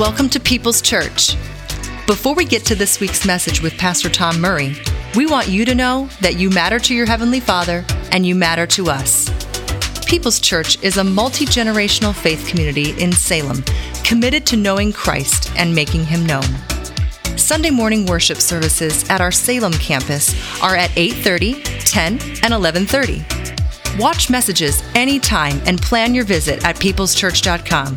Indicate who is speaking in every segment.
Speaker 1: Welcome to People's Church. Before we get to this week's message with Pastor Tom Murray, we want you to know that you matter to your Heavenly Father and you matter to us. People's Church is a multi generational faith community in Salem committed to knowing Christ and making Him known. Sunday morning worship services at our Salem campus are at 8:30, 10, and 11:30. Watch messages anytime and plan your visit at peopleschurch.com.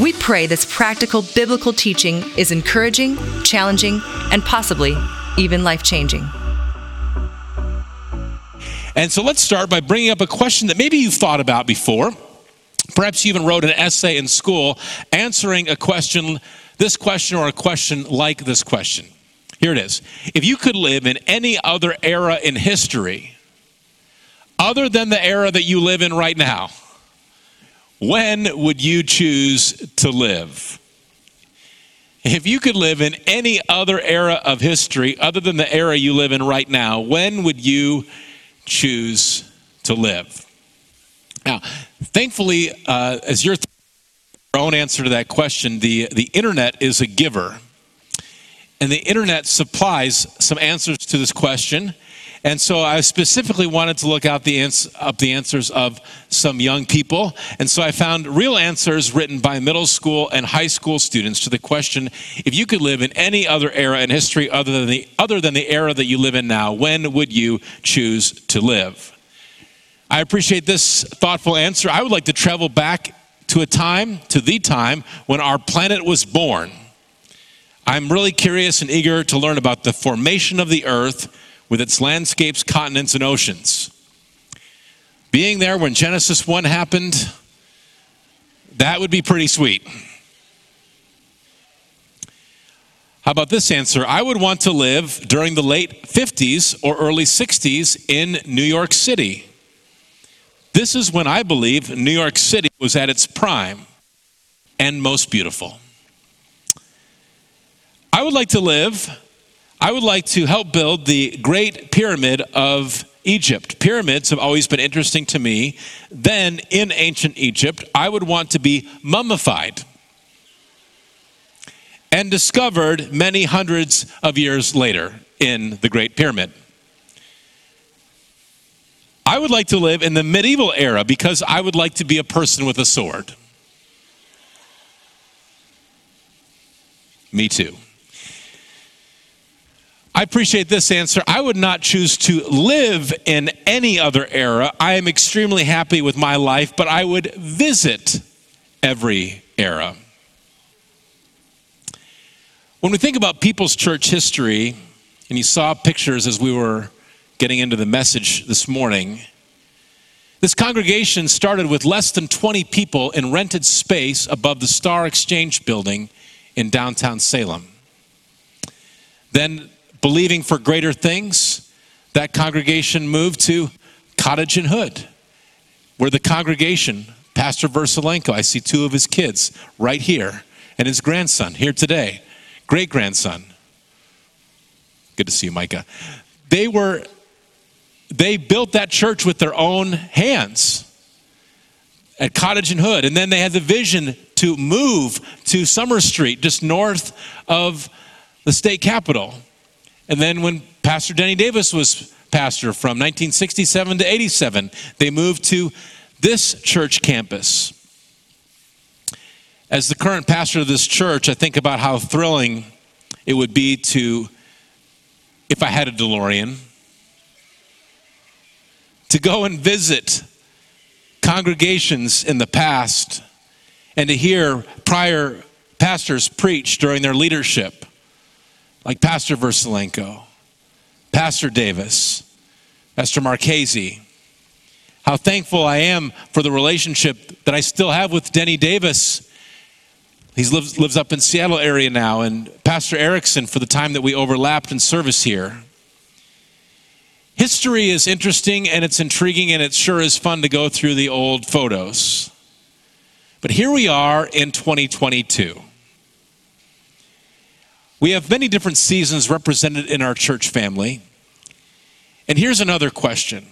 Speaker 1: We pray this practical biblical teaching is encouraging, challenging, and possibly even life changing.
Speaker 2: And so let's start by bringing up a question that maybe you've thought about before. Perhaps you even wrote an essay in school answering a question, this question, or a question like this question. Here it is If you could live in any other era in history, other than the era that you live in right now, when would you choose to live? If you could live in any other era of history other than the era you live in right now, when would you choose to live? Now, thankfully, uh, as your own answer to that question, the, the internet is a giver. And the internet supplies some answers to this question. And so I specifically wanted to look out the ans- up the answers of some young people. And so I found real answers written by middle school and high school students to the question if you could live in any other era in history other than the, other than the era that you live in now, when would you choose to live? I appreciate this thoughtful answer. I would like to travel back to a time, to the time, when our planet was born. I'm really curious and eager to learn about the formation of the earth with its landscapes, continents, and oceans. Being there when Genesis 1 happened, that would be pretty sweet. How about this answer? I would want to live during the late 50s or early 60s in New York City. This is when I believe New York City was at its prime and most beautiful. I would like to live I would like to help build the Great Pyramid of Egypt. Pyramids have always been interesting to me. Then, in ancient Egypt, I would want to be mummified and discovered many hundreds of years later in the Great Pyramid. I would like to live in the medieval era because I would like to be a person with a sword. Me too. I appreciate this answer. I would not choose to live in any other era. I am extremely happy with my life, but I would visit every era. When we think about people's church history, and you saw pictures as we were getting into the message this morning, this congregation started with less than 20 people in rented space above the Star Exchange building in downtown Salem. Then believing for greater things, that congregation moved to Cottage and Hood, where the congregation, Pastor Versalenko, I see two of his kids right here, and his grandson here today, great grandson. Good to see you, Micah. They were, they built that church with their own hands at Cottage and Hood, and then they had the vision to move to Summer Street, just north of the state capitol. And then when Pastor Denny Davis was pastor from 1967 to 87, they moved to this church campus. As the current pastor of this church, I think about how thrilling it would be to, if I had a DeLorean, to go and visit congregations in the past and to hear prior pastors preach during their leadership like Pastor Versalenko, Pastor Davis, Pastor Marchese. How thankful I am for the relationship that I still have with Denny Davis. He lives, lives up in Seattle area now, and Pastor Erickson for the time that we overlapped in service here. History is interesting and it's intriguing, and it sure is fun to go through the old photos. But here we are in 2022. We have many different seasons represented in our church family. And here's another question.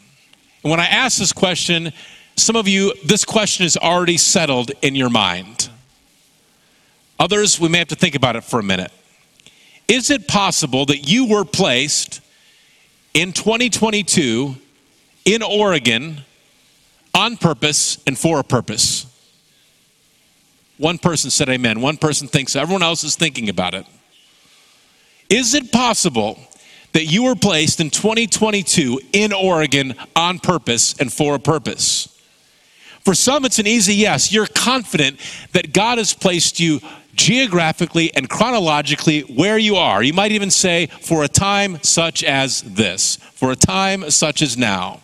Speaker 2: And when I ask this question, some of you, this question is already settled in your mind. Others, we may have to think about it for a minute. Is it possible that you were placed in 2022 in Oregon on purpose and for a purpose? One person said amen. One person thinks. Everyone else is thinking about it. Is it possible that you were placed in 2022 in Oregon on purpose and for a purpose? For some, it's an easy yes. You're confident that God has placed you geographically and chronologically where you are. You might even say, for a time such as this, for a time such as now.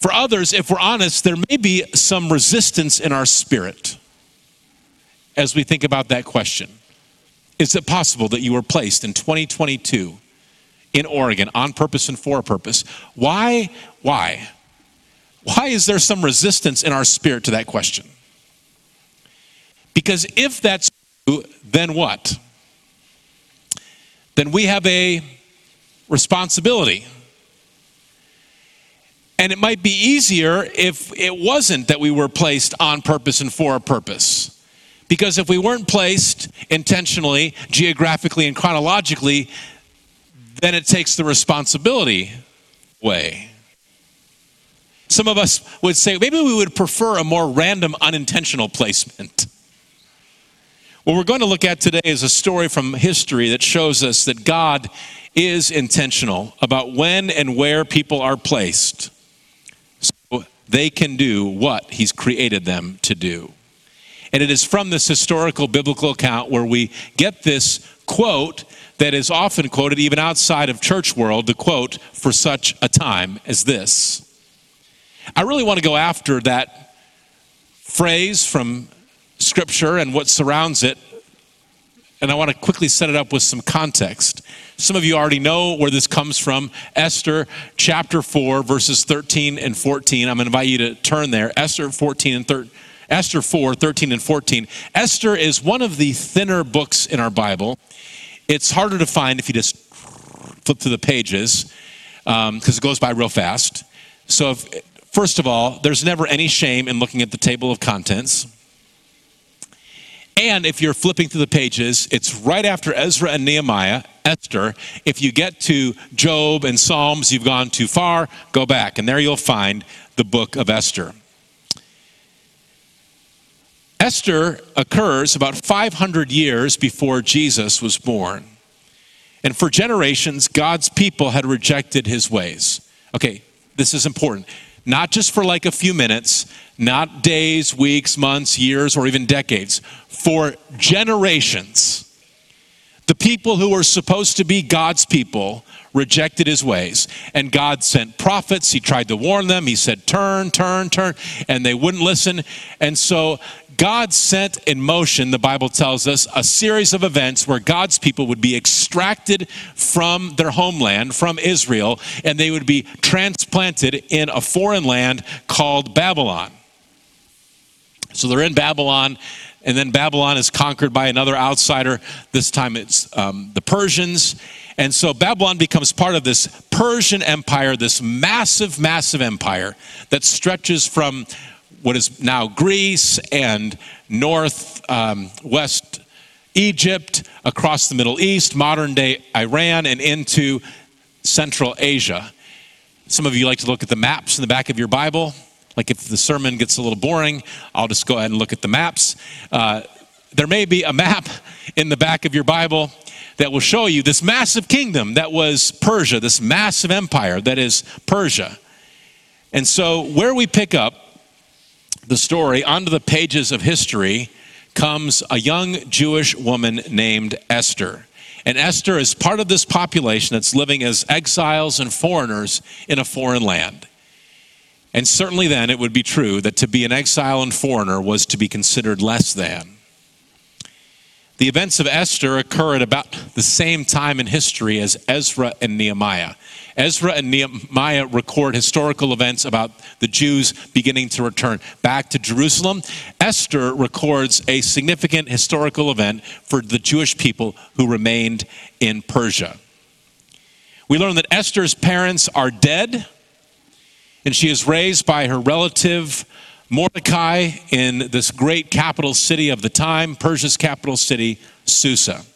Speaker 2: For others, if we're honest, there may be some resistance in our spirit as we think about that question. Is it possible that you were placed in 2022 in Oregon on purpose and for a purpose? Why? Why? Why is there some resistance in our spirit to that question? Because if that's true, then what? Then we have a responsibility. And it might be easier if it wasn't that we were placed on purpose and for a purpose. Because if we weren't placed intentionally, geographically, and chronologically, then it takes the responsibility away. Some of us would say maybe we would prefer a more random, unintentional placement. What we're going to look at today is a story from history that shows us that God is intentional about when and where people are placed so they can do what He's created them to do. And it is from this historical biblical account where we get this quote that is often quoted even outside of church world, the quote, for such a time as this. I really want to go after that phrase from scripture and what surrounds it. And I want to quickly set it up with some context. Some of you already know where this comes from. Esther chapter 4, verses 13 and 14. I'm going to invite you to turn there. Esther 14 and 13. Esther 4, 13 and 14. Esther is one of the thinner books in our Bible. It's harder to find if you just flip through the pages because um, it goes by real fast. So, if, first of all, there's never any shame in looking at the table of contents. And if you're flipping through the pages, it's right after Ezra and Nehemiah, Esther. If you get to Job and Psalms, you've gone too far, go back. And there you'll find the book of Esther. Esther occurs about 500 years before Jesus was born. And for generations, God's people had rejected his ways. Okay, this is important. Not just for like a few minutes, not days, weeks, months, years, or even decades. For generations, the people who were supposed to be God's people rejected his ways. And God sent prophets. He tried to warn them. He said, Turn, turn, turn. And they wouldn't listen. And so God sent in motion, the Bible tells us, a series of events where God's people would be extracted from their homeland, from Israel, and they would be transplanted in a foreign land called Babylon. So they're in Babylon, and then Babylon is conquered by another outsider. This time it's um, the Persians. And so Babylon becomes part of this Persian empire, this massive, massive empire that stretches from what is now Greece and north um, west Egypt, across the Middle East, modern day Iran, and into Central Asia. Some of you like to look at the maps in the back of your Bible. Like if the sermon gets a little boring, I'll just go ahead and look at the maps. Uh, there may be a map in the back of your Bible that will show you this massive kingdom that was Persia, this massive empire that is Persia. And so, where we pick up the story, onto the pages of history, comes a young Jewish woman named Esther. And Esther is part of this population that's living as exiles and foreigners in a foreign land. And certainly then it would be true that to be an exile and foreigner was to be considered less than. The events of Esther occur at about the same time in history as Ezra and Nehemiah. Ezra and Nehemiah record historical events about the Jews beginning to return back to Jerusalem. Esther records a significant historical event for the Jewish people who remained in Persia. We learn that Esther's parents are dead, and she is raised by her relative Mordecai in this great capital city of the time, Persia's capital city, Susa.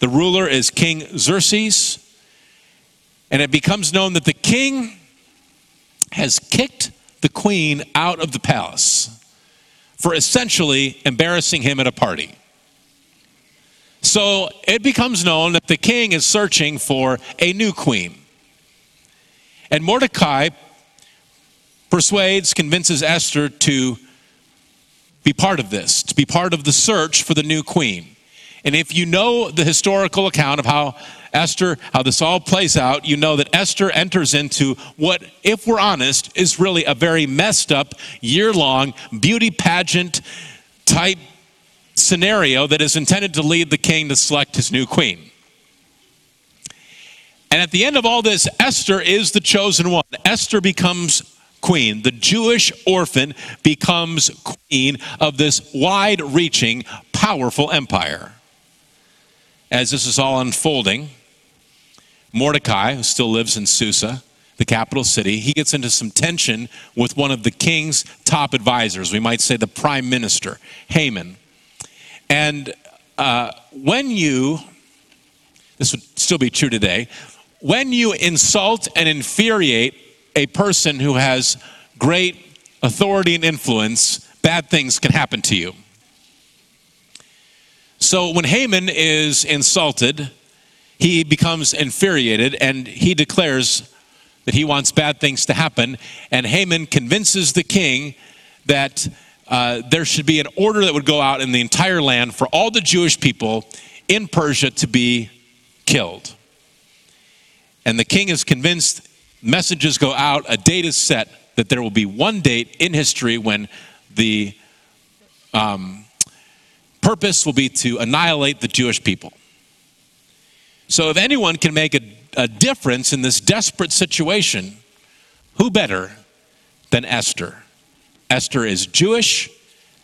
Speaker 2: The ruler is King Xerxes, and it becomes known that the king has kicked the queen out of the palace for essentially embarrassing him at a party. So it becomes known that the king is searching for a new queen. And Mordecai persuades, convinces Esther to be part of this, to be part of the search for the new queen. And if you know the historical account of how Esther, how this all plays out, you know that Esther enters into what, if we're honest, is really a very messed up, year long beauty pageant type scenario that is intended to lead the king to select his new queen. And at the end of all this, Esther is the chosen one. Esther becomes queen. The Jewish orphan becomes queen of this wide reaching, powerful empire. As this is all unfolding, Mordecai, who still lives in Susa, the capital city, he gets into some tension with one of the king's top advisors, we might say the prime minister, Haman. And uh, when you, this would still be true today, when you insult and infuriate a person who has great authority and influence, bad things can happen to you. So when Haman is insulted, he becomes infuriated and he declares that he wants bad things to happen. And Haman convinces the king that uh, there should be an order that would go out in the entire land for all the Jewish people in Persia to be killed. And the king is convinced, messages go out, a date is set that there will be one date in history when the um, purpose will be to annihilate the Jewish people. So, if anyone can make a, a difference in this desperate situation, who better than Esther? Esther is Jewish,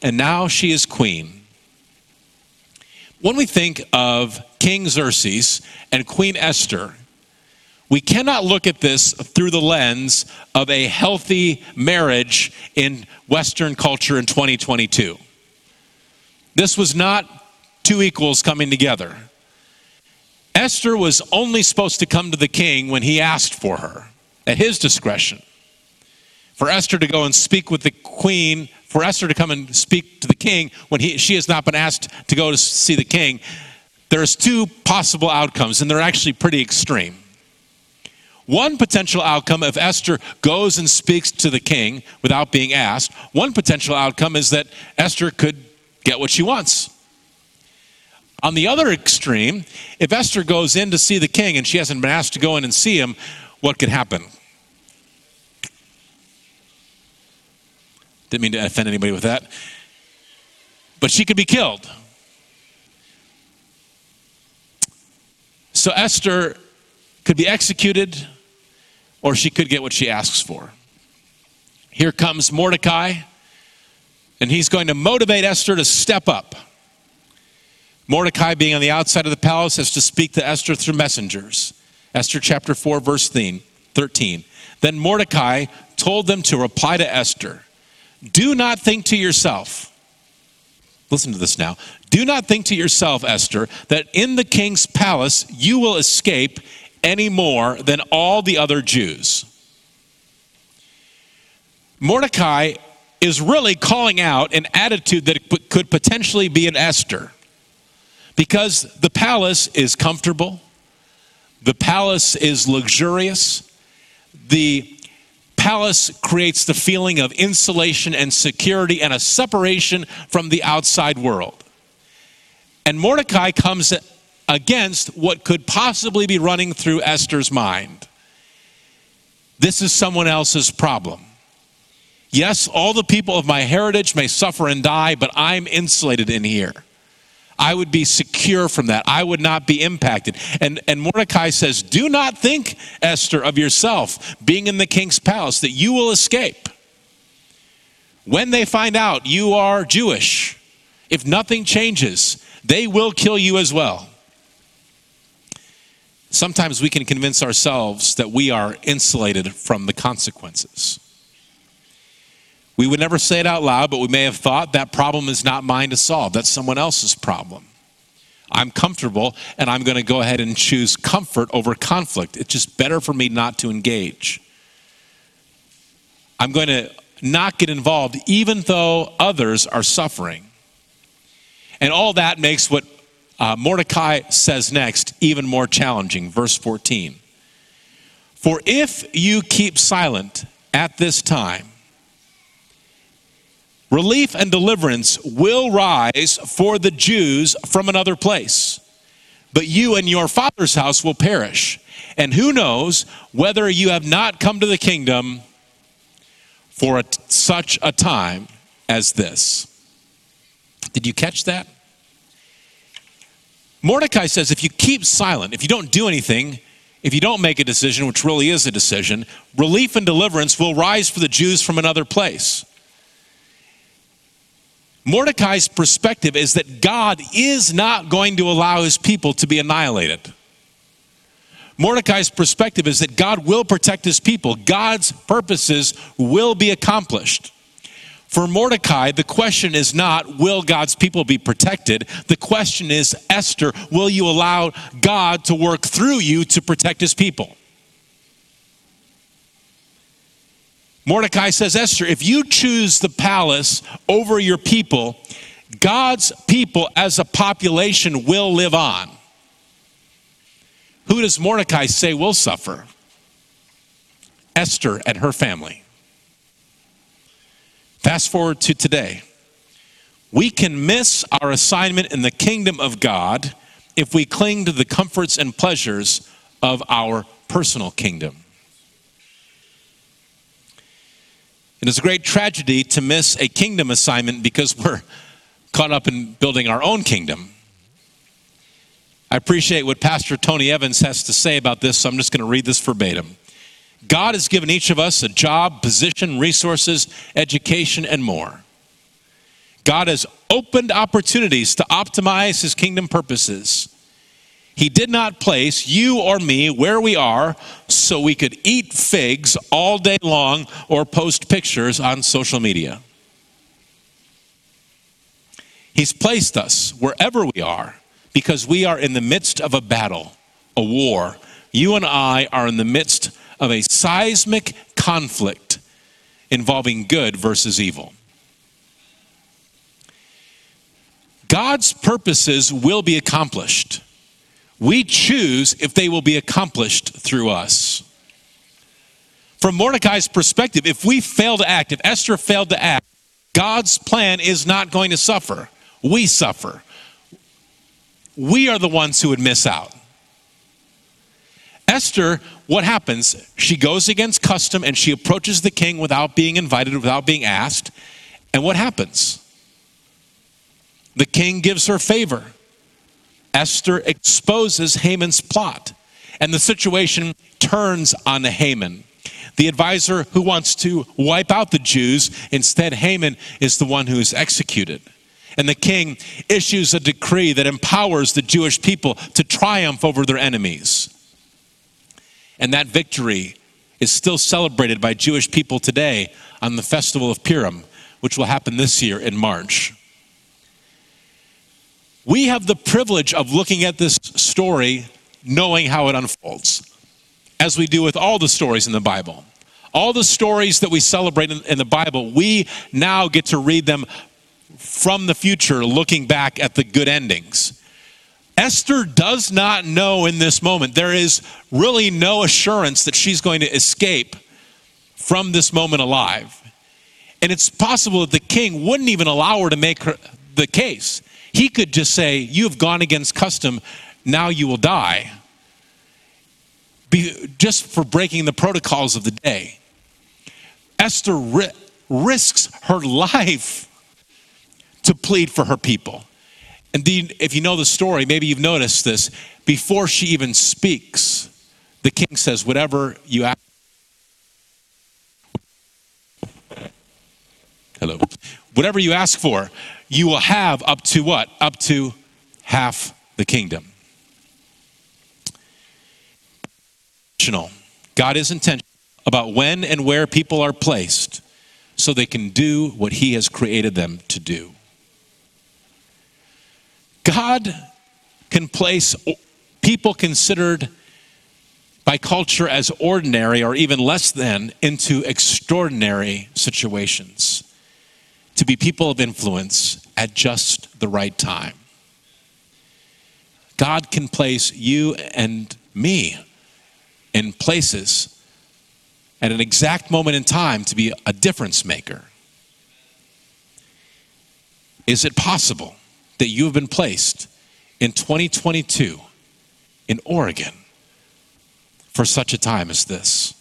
Speaker 2: and now she is queen. When we think of King Xerxes and Queen Esther, we cannot look at this through the lens of a healthy marriage in Western culture in 2022. This was not two equals coming together. Esther was only supposed to come to the king when he asked for her, at his discretion. For Esther to go and speak with the queen, for Esther to come and speak to the king when he, she has not been asked to go to see the king, there's two possible outcomes, and they're actually pretty extreme. One potential outcome, if Esther goes and speaks to the king without being asked, one potential outcome is that Esther could get what she wants. On the other extreme, if Esther goes in to see the king and she hasn't been asked to go in and see him, what could happen? Didn't mean to offend anybody with that. But she could be killed. So Esther could be executed or she could get what she asks for. Here comes Mordecai, and he's going to motivate Esther to step up. Mordecai, being on the outside of the palace, has to speak to Esther through messengers. Esther chapter 4, verse 13. Then Mordecai told them to reply to Esther Do not think to yourself, listen to this now. Do not think to yourself, Esther, that in the king's palace you will escape any more than all the other Jews. Mordecai is really calling out an attitude that could potentially be an Esther because the palace is comfortable, the palace is luxurious, the palace creates the feeling of insulation and security and a separation from the outside world. And Mordecai comes against what could possibly be running through Esther's mind. This is someone else's problem. Yes, all the people of my heritage may suffer and die, but I'm insulated in here. I would be secure from that. I would not be impacted. And, and Mordecai says, Do not think, Esther, of yourself being in the king's palace, that you will escape. When they find out you are Jewish, if nothing changes, they will kill you as well. Sometimes we can convince ourselves that we are insulated from the consequences. We would never say it out loud, but we may have thought that problem is not mine to solve. That's someone else's problem. I'm comfortable and I'm going to go ahead and choose comfort over conflict. It's just better for me not to engage. I'm going to not get involved even though others are suffering. And all that makes what uh, Mordecai says next even more challenging. Verse 14. For if you keep silent at this time, relief and deliverance will rise for the Jews from another place. But you and your father's house will perish. And who knows whether you have not come to the kingdom for such a time as this. Did you catch that? Mordecai says if you keep silent, if you don't do anything, if you don't make a decision, which really is a decision, relief and deliverance will rise for the Jews from another place. Mordecai's perspective is that God is not going to allow his people to be annihilated. Mordecai's perspective is that God will protect his people, God's purposes will be accomplished. For Mordecai, the question is not, will God's people be protected? The question is, Esther, will you allow God to work through you to protect his people? Mordecai says, Esther, if you choose the palace over your people, God's people as a population will live on. Who does Mordecai say will suffer? Esther and her family. Fast forward to today. We can miss our assignment in the kingdom of God if we cling to the comforts and pleasures of our personal kingdom. It is a great tragedy to miss a kingdom assignment because we're caught up in building our own kingdom. I appreciate what Pastor Tony Evans has to say about this, so I'm just going to read this verbatim. God has given each of us a job, position, resources, education, and more. God has opened opportunities to optimize his kingdom purposes. He did not place you or me where we are so we could eat figs all day long or post pictures on social media. He's placed us wherever we are because we are in the midst of a battle, a war. You and I are in the midst of a seismic conflict involving good versus evil. God's purposes will be accomplished. We choose if they will be accomplished through us. From Mordecai's perspective, if we fail to act, if Esther failed to act, God's plan is not going to suffer. We suffer. We are the ones who would miss out. Esther, what happens? She goes against custom and she approaches the king without being invited, without being asked. And what happens? The king gives her favor. Esther exposes Haman's plot, and the situation turns on Haman. The advisor who wants to wipe out the Jews, instead, Haman is the one who is executed. And the king issues a decree that empowers the Jewish people to triumph over their enemies. And that victory is still celebrated by Jewish people today on the festival of Purim, which will happen this year in March. We have the privilege of looking at this story knowing how it unfolds, as we do with all the stories in the Bible. All the stories that we celebrate in, the Bible, we now get to read them from the future, looking back at the good endings. Esther does not know in this moment. There is really no assurance that she's going to escape from this moment alive. And it's possible that the king wouldn't even allow her to make her, the case. He could just say, You have gone against custom, now you will die. Be, just for breaking the protocols of the day. Esther ri- risks her life to plead for her people. Indeed, if you know the story, maybe you've noticed this. Before she even speaks, the king says, Whatever you ask. Hello. Whatever you ask for, you will have up to what? Up to half the kingdom. God is intentional about when and where people are placed so they can do what He has created them to do. God can place people considered by culture as ordinary or even less than into extraordinary situations to be people of influence at just the right time. God can place you and me in places at an exact moment in time to be a difference maker. Is it possible that you have been placed in 2022 in Oregon for such a time as this?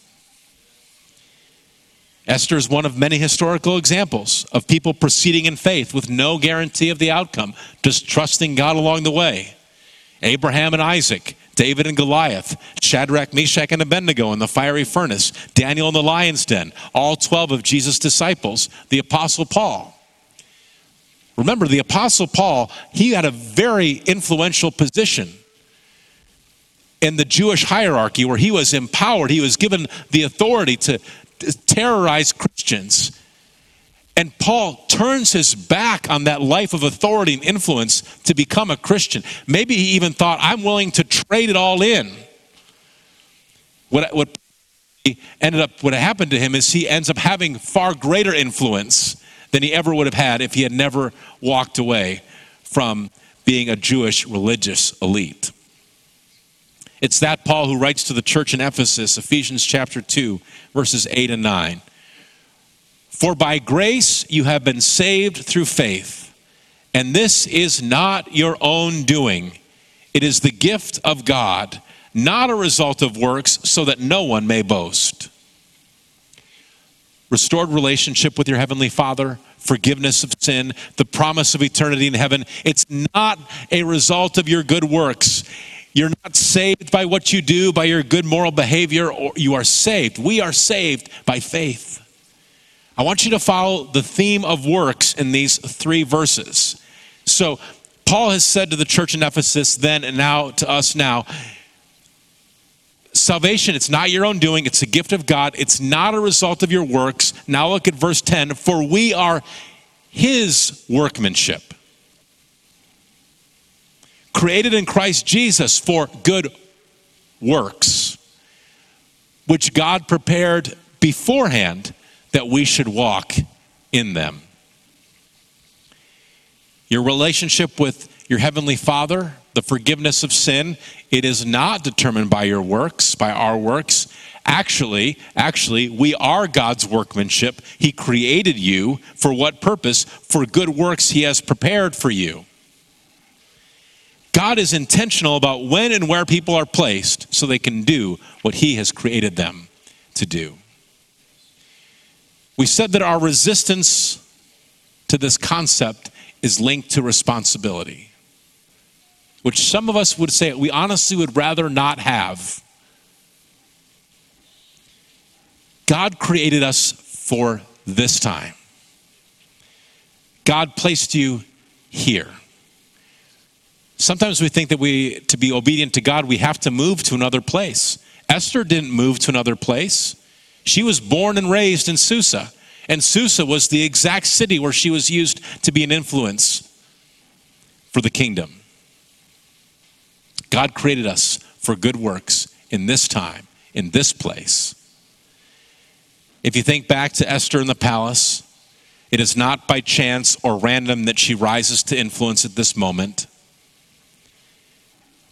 Speaker 2: Esther is one of many historical examples of people proceeding in faith with no guarantee of the outcome, just trusting God along the way. Abraham and Isaac, David and Goliath, Shadrach, Meshach, and Abednego in the fiery furnace, Daniel in the lion's den, all 12 of Jesus' disciples, the Apostle Paul. Remember, the Apostle Paul, he had a very influential position in the Jewish hierarchy where he was empowered, he was given the authority to terrorize Christians. And Paul turns his back on that life of authority and influence to become a Christian. Maybe he even thought, I'm willing to trade it all in. What, what ended up, what happened to him is he ends up having far greater influence than he ever would have had if he had never walked away from being a Jewish religious elite. It's that Paul who writes to the church in Ephesus, Ephesians chapter 2, verses 8 and 9. For by grace you have been saved through faith, and this is not your own doing. It is the gift of God, not a result of works, so that no one may boast. Restored relationship with your Heavenly Father, forgiveness of sin, the promise of eternity in heaven. It's not a result of your good works. You're not saved by what you do, by your good moral behavior, or you are saved. We are saved by faith. I want you to follow the theme of works in these three verses. So, Paul has said to the church in Ephesus then and now to us now salvation, it's not your own doing, it's a gift of God, it's not a result of your works. Now, look at verse 10 for we are his workmanship, created in Christ Jesus for good works, which God prepared beforehand that we should walk in them. Your relationship with your Heavenly Father, the forgiveness of sin, it is not determined by your works, by our works. Actually, actually, we are God's workmanship. He created you for what purpose? For good works He has prepared for you. God is intentional about when and where people are placed so they can do what He has created them to do. We said that our resistance to this concept is linked to responsibility, which some of us would say we honestly would rather not have. God created us for this time. God placed you here. Sometimes we think that we to be obedient to God we have to move to another place. Esther didn't move to another place. She was born and raised in Susa. And Susa was the exact city where she was used to be an influence for the kingdom. God created us for good works in this time, in this place. If you think back to Esther in the palace, it is not by chance or random that she rises to influence at this moment.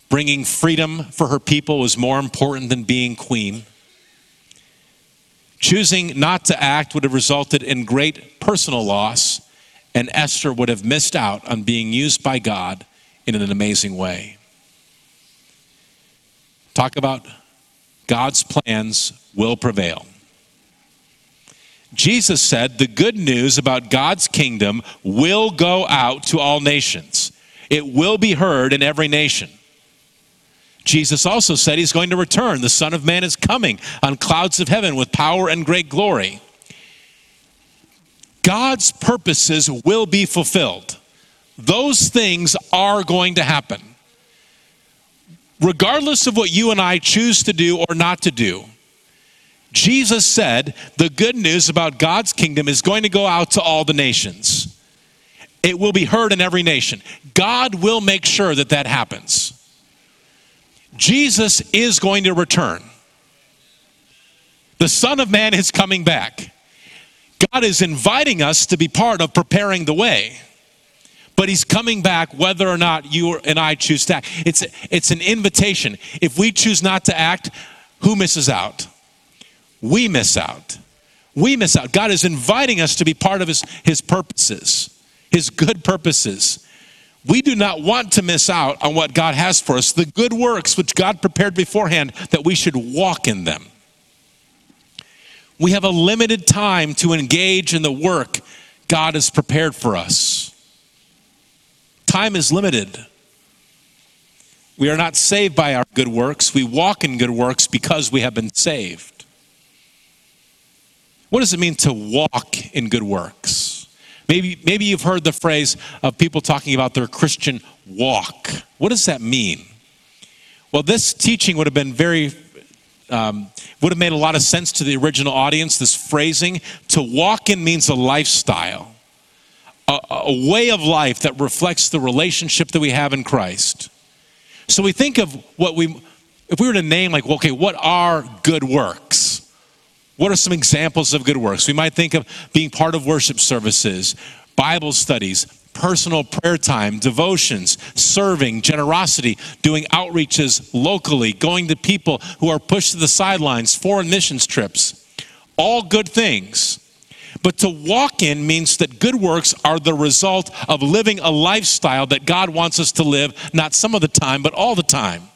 Speaker 2: Bringing freedom for her people was more important than being queen. Choosing not to act would have resulted in great personal loss, and Esther would have missed out on being used by God in an amazing way. Talk about God's plans will prevail. Jesus said the good news about God's kingdom will go out to all nations. It will be heard in every nation. Jesus also said he's going to return. The Son of Man is coming on clouds of heaven with power and great glory. God's purposes will be fulfilled. Those things are going to happen. Regardless of what you and I choose to do or not to do, Jesus said the good news about God's kingdom is going to go out to all the nations. It will be heard in every nation. God will make sure that that happens. Jesus is going to return. The Son of Man is coming back. God is inviting us to be part of preparing the way. But he's coming back whether or not you and I choose to act. It's, it's an invitation. If we choose not to act, who misses out? We miss out. We miss out. God is inviting us to be part of his, his purposes, his good purposes. We do not want to miss out on what God has for us, the good works which God prepared beforehand, that we should walk in them. We have a limited time to engage in the work God has prepared for us. Time is limited. We are not saved by our good works. We walk in good works because we have been saved. What does it mean to walk in good works? Maybe, maybe you've heard the phrase of people talking about their Christian walk. What does that mean? Well, this teaching would have been very um, would have made a lot of sense to the original audience. This phrasing, to walk in means a lifestyle, a, a way of life that reflects the relationship that we have in Christ. So we think of what we, if we were to name, like, okay, what are good works? What are some examples of good works? We might think of being part of worship services, Bible studies, personal prayer time, devotions, serving, generosity, doing outreaches locally, going to people who are pushed to the sidelines, foreign missions trips. All good things. But to walk in means that good works are the result of living a lifestyle that God wants us to live, not some of the time, but all the time.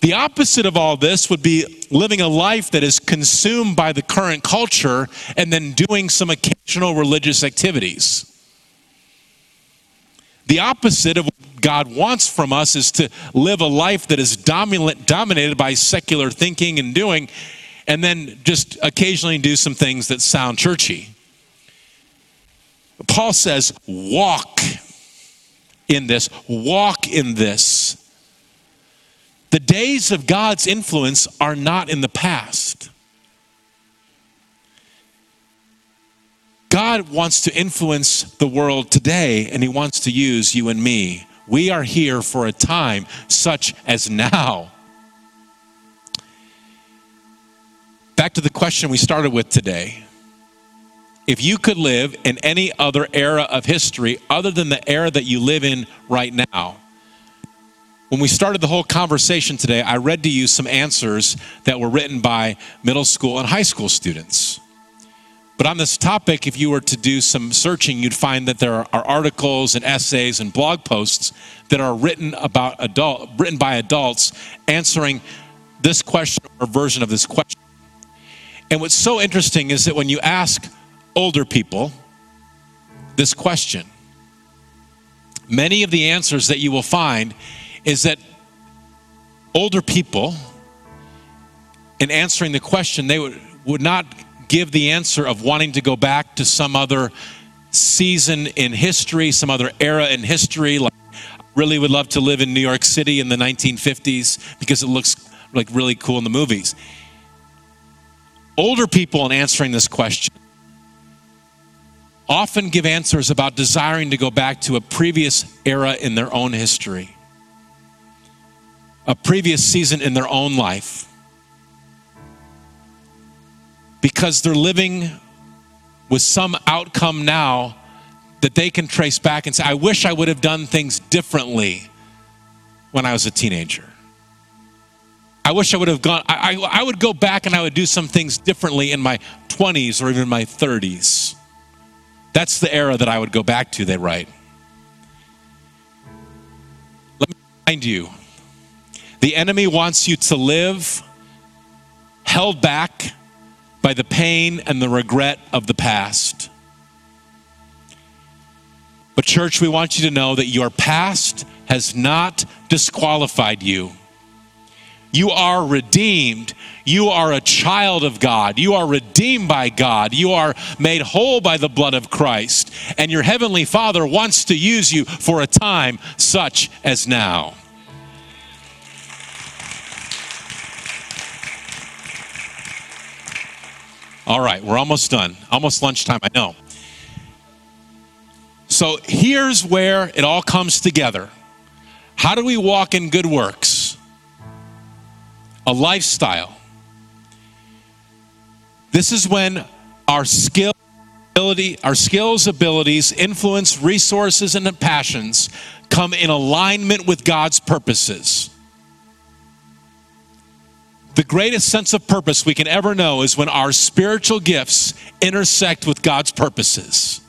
Speaker 2: The opposite of all this would be living a life that is consumed by the current culture and then doing some occasional religious activities. The opposite of what God wants from us is to live a life that is dominant, dominated by secular thinking and doing, and then just occasionally do some things that sound churchy. Paul says, walk in this, walk in this. The days of God's influence are not in the past. God wants to influence the world today, and He wants to use you and me. We are here for a time such as now. Back to the question we started with today. If you could live in any other era of history other than the era that you live in right now, when we started the whole conversation today, I read to you some answers that were written by middle school and high school students. But on this topic, if you were to do some searching, you'd find that there are articles and essays and blog posts that are written about adult, written by adults answering this question or version of this question. And what's so interesting is that when you ask older people this question, many of the answers that you will find is that older people, in answering the question, they would, would not give the answer of wanting to go back to some other season in history, some other era in history. Like, I really would love to live in New York City in the 1950s because it looks like really cool in the movies. Older people, in answering this question, often give answers about desiring to go back to a previous era in their own history a previous season in their own life because they're living with some outcome now that they can trace back and say, I wish I would have done things differently when I was a teenager. I wish I would have gone, I, I, I, would go back and I would do some things differently in my 20s or even my 30s. That's the era that I would go back to, they write. Let me remind you the enemy wants you to live held back by the pain and the regret of the past. But, church, we want you to know that your past has not disqualified you. You are redeemed. You are a child of God. You are redeemed by God. You are made whole by the blood of Christ. And your heavenly Father wants to use you for a time such as now. All right, we're almost done. Almost lunchtime, I know. So here's where it all comes together. How do we walk in good works? A lifestyle. This is when our skill ability, our skills, abilities, influence, resources, and passions come in alignment with God's purposes. The greatest sense of purpose we can ever know is when our spiritual gifts intersect with God's purposes.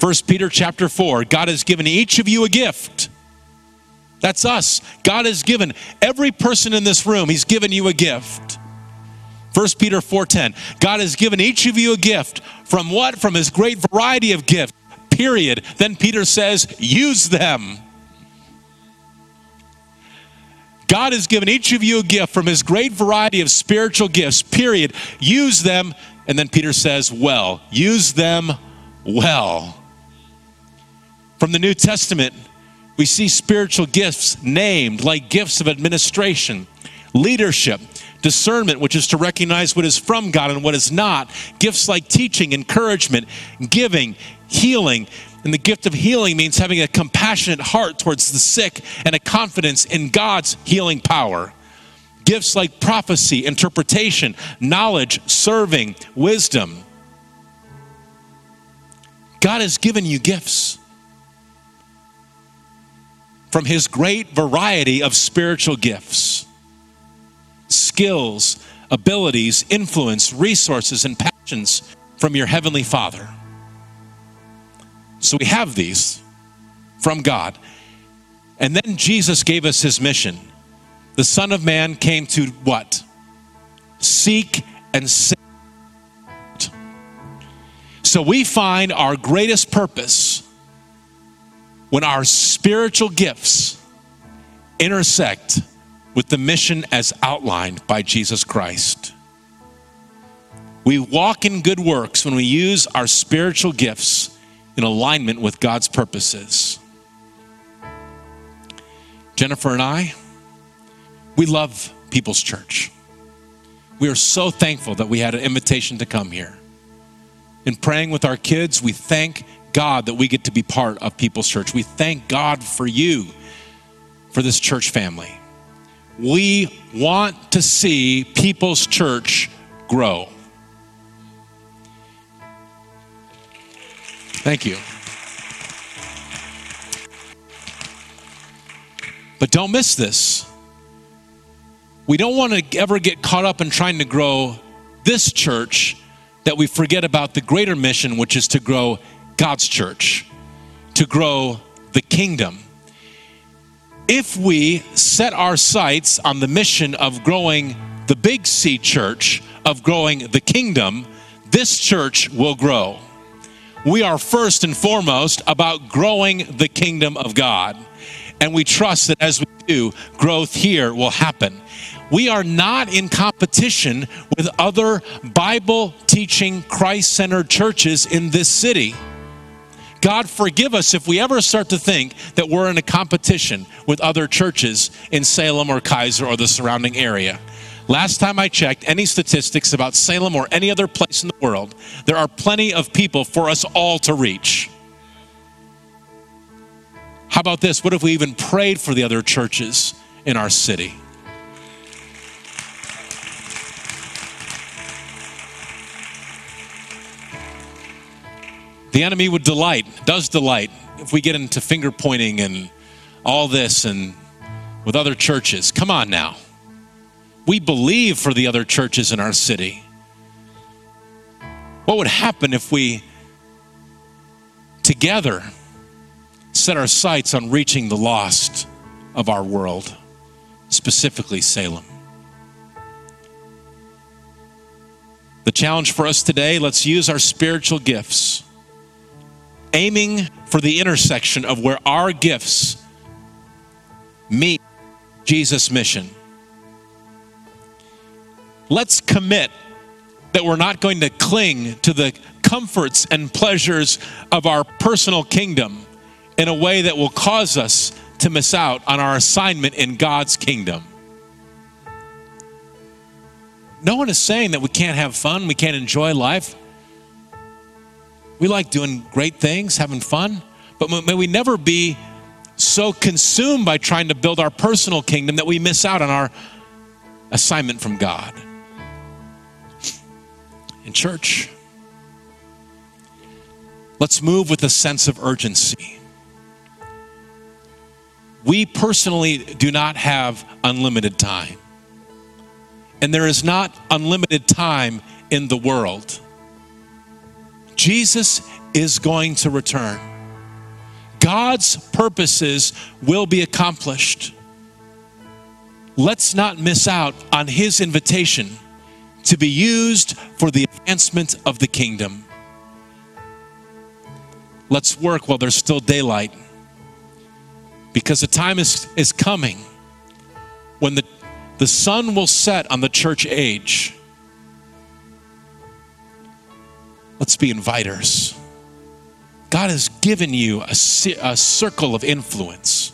Speaker 2: 1 Peter chapter 4, God has given each of you a gift. That's us. God has given every person in this room, He's given you a gift. 1 Peter 4:10. God has given each of you a gift. From what? From his great variety of gifts. Period. Then Peter says, use them. God has given each of you a gift from his great variety of spiritual gifts. Period. Use them. And then Peter says, well, use them well. From the New Testament, we see spiritual gifts named like gifts of administration, leadership, discernment, which is to recognize what is from God and what is not, gifts like teaching, encouragement, giving, healing. And the gift of healing means having a compassionate heart towards the sick and a confidence in God's healing power. Gifts like prophecy, interpretation, knowledge, serving, wisdom. God has given you gifts from his great variety of spiritual gifts skills, abilities, influence, resources, and passions from your Heavenly Father. So we have these from God. And then Jesus gave us his mission. The Son of Man came to what? Seek and save. So we find our greatest purpose when our spiritual gifts intersect with the mission as outlined by Jesus Christ. We walk in good works when we use our spiritual gifts in alignment with God's purposes. Jennifer and I, we love People's Church. We are so thankful that we had an invitation to come here. In praying with our kids, we thank God that we get to be part of People's Church. We thank God for you, for this church family. We want to see People's Church grow. Thank you. But don't miss this. We don't want to ever get caught up in trying to grow this church that we forget about the greater mission, which is to grow God's church, to grow the kingdom if we set our sights on the mission of growing the Big C church, of growing the kingdom, this church will grow. We are first and foremost about growing the kingdom of God. And we trust that as we do, growth here will happen. We are not in competition with other Bible teaching, Christ centered churches in this city. God forgive us if we ever start to think that we're in a competition with other churches in Salem or Keizer or the surrounding area. Last time I checked, any statistics about Salem or any other place in the world, there are plenty of people for us all to reach. How about this? What if we even prayed for the other churches in our city? The enemy would delight, does delight, if we get into finger pointing and all this and with other churches. Come on now. We believe for the other churches in our city. What would happen if we together set our sights on reaching the lost of our world, specifically Salem? The challenge for us today let's use our spiritual gifts aiming for the intersection of where our gifts meet Jesus' mission. Let's commit that we're not going to cling to the comforts and pleasures of our personal kingdom in a way that will cause us to miss out on our assignment in God's kingdom. no one is saying that we can't have fun, we can't enjoy life. We like doing great things, having fun, but may we never be so consumed by trying to build our personal kingdom that we miss out on our assignment from God. In church, let's move with a sense of urgency. We personally do not have unlimited time. And there is not unlimited time in the world. Jesus is going to return. God's purposes will be accomplished. Let's not miss out on His invitation to be used for the advancement of the kingdom. Let's work while there's still daylight because the time is, is coming when the, the sun will set on the church age. Let's be inviters. God has given you a, a circle of influence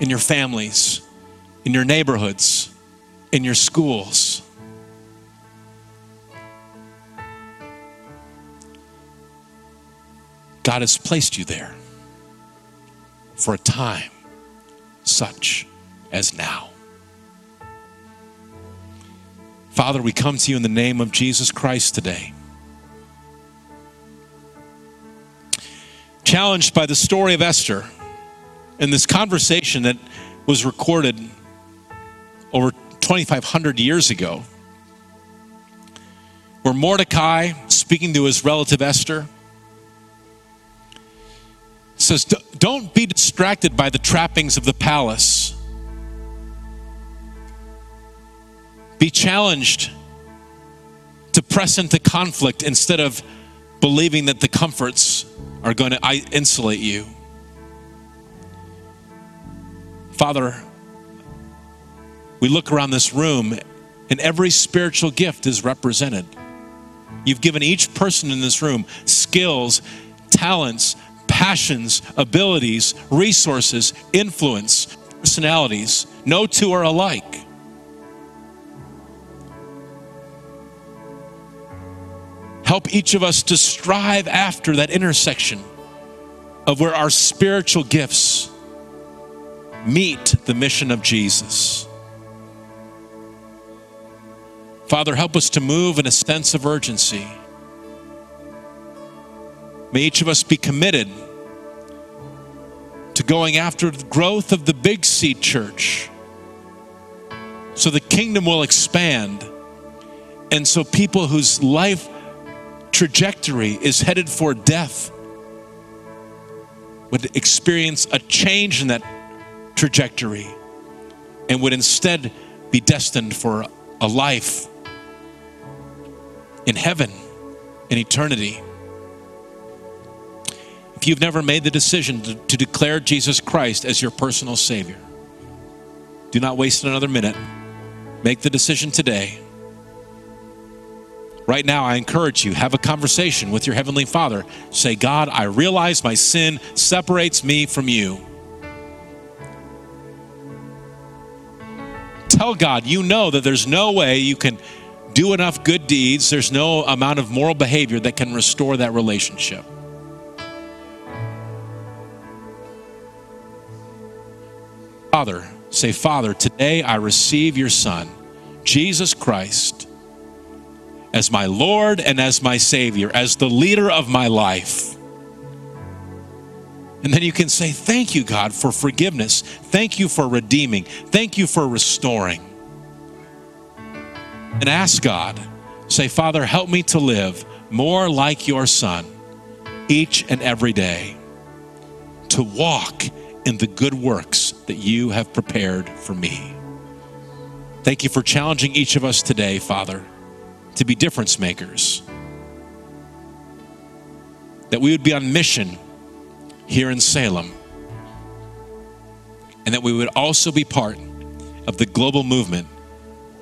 Speaker 2: in your families, in your neighborhoods, in your schools. God has placed you there for a time such as now. Father, we come to you in the name of Jesus Christ today. Challenged by the story of Esther and this conversation that was recorded over 2,500 years ago, where Mordecai, speaking to his relative Esther, says, Don't be distracted by the trappings of the palace. Be challenged to press into conflict instead of believing that the comforts are going to insulate you. Father, we look around this room and every spiritual gift is represented. You've given each person in this room skills, talents, passions, abilities, resources, influence, personalities. No two are alike. Help each of us to strive after that intersection of where our spiritual gifts meet the mission of Jesus. Father, help us to move in a sense of urgency. May each of us be committed to going after the growth of the Big C church so the kingdom will expand and so people whose life trajectory is headed for death would experience a change in that trajectory and would instead be destined for a life in heaven in eternity. If you've never made the decision to, to, declare Jesus Christ as your personal Savior, do not waste another minute. Make the decision today. Right now, I encourage you, have a conversation with your Heavenly Father. Say, God, I realize my sin separates me from you. Tell God, you know that there's no way you can do enough good deeds, there's no amount of moral behavior that can restore that relationship. Father, say, Father, today I receive your Son, Jesus Christ as my Lord and as my Savior, as the leader of my life. And then you can say, Thank you, God, for forgiveness. Thank you for redeeming. Thank you for restoring. And ask God, say, Father, help me to live more like your Son each and every day, to walk in the good works that you have prepared for me. Thank you for challenging each of us today, Father to be difference makers. That we would be on mission here in Salem. And that we would also be part of the global movement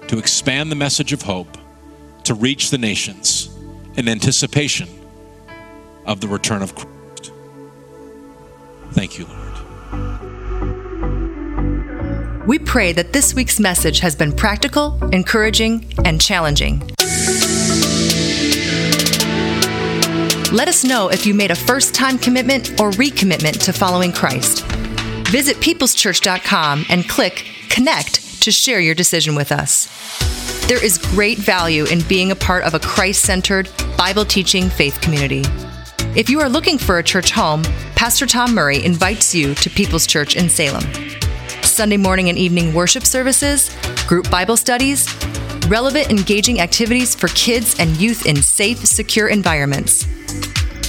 Speaker 2: to expand the message of hope to reach the nations in anticipation of the return of Christ. Thank you, Lord.
Speaker 1: We pray that this week's message has been practical, encouraging, and challenging. Let us know if you made a first time commitment or recommitment to following Christ. Visit peopleschurch.com and click Connect to share your decision with us. There is great value in being a part of a Christ centered, Bible teaching faith community. If you are looking for a church home, Pastor Tom Murray invites you to People's Church in Salem. Sunday morning and evening worship services, group Bible studies, relevant, engaging activities for kids and youth in safe, secure environments.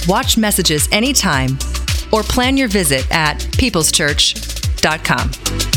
Speaker 1: Watch messages anytime or plan your visit at peopleschurch.com.